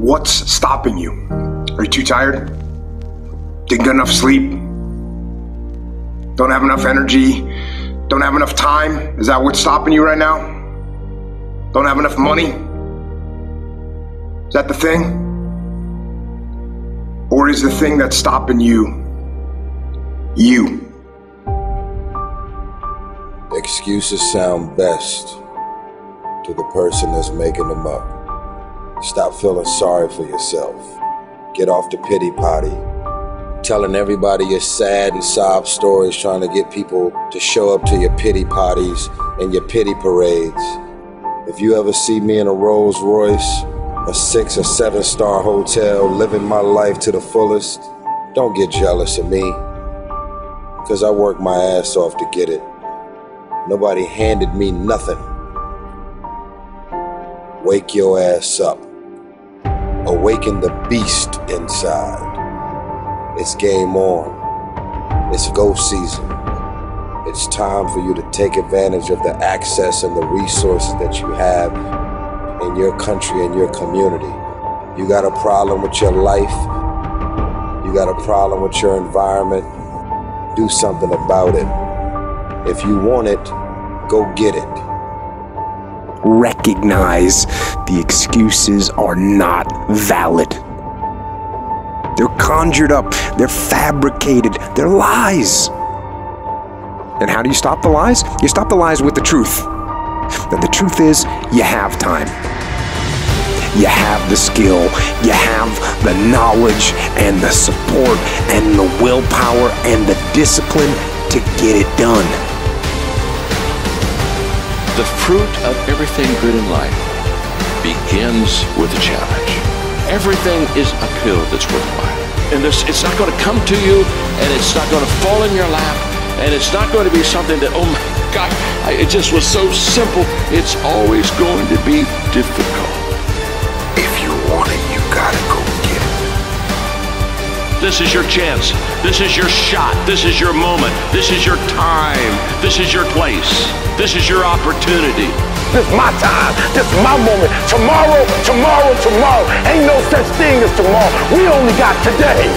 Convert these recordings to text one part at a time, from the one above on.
What's stopping you? Are you too tired? Didn't get enough sleep? Don't have enough energy? Don't have enough time? Is that what's stopping you right now? Don't have enough money? Is that the thing? Or is the thing that's stopping you you? Excuses sound best to the person that's making them up. Stop feeling sorry for yourself. Get off the pity potty. Telling everybody your sad and sob stories, trying to get people to show up to your pity potties and your pity parades. If you ever see me in a Rolls Royce, a six or seven star hotel, living my life to the fullest, don't get jealous of me. Because I work my ass off to get it. Nobody handed me nothing. Wake your ass up. Awaken the beast inside. It's game on. It's go season. It's time for you to take advantage of the access and the resources that you have in your country and your community. You got a problem with your life. You got a problem with your environment. Do something about it. If you want it, go get it. Recognize the excuses are not valid. They're conjured up, they're fabricated, they're lies. And how do you stop the lies? You stop the lies with the truth. And the truth is, you have time. You have the skill, you have the knowledge and the support and the willpower and the discipline to get it done. The fruit of everything good in life begins with a challenge. Everything is uphill that's worthwhile. And it's not going to come to you, and it's not going to fall in your lap, and it's not going to be something that, oh my God, I, it just was so simple. It's always going to be difficult. This is your chance. This is your shot. This is your moment. This is your time. This is your place. This is your opportunity. This is my time. This is my moment. Tomorrow, tomorrow, tomorrow. Ain't no such thing as tomorrow. We only got today.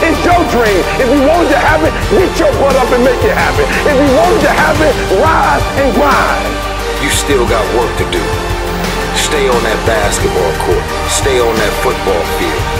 It's your dream. If you wanted to have it, get your butt up and make it happen. If you wanted to have it, rise and grind. You still got work to do. Stay on that basketball court. Stay on that football field.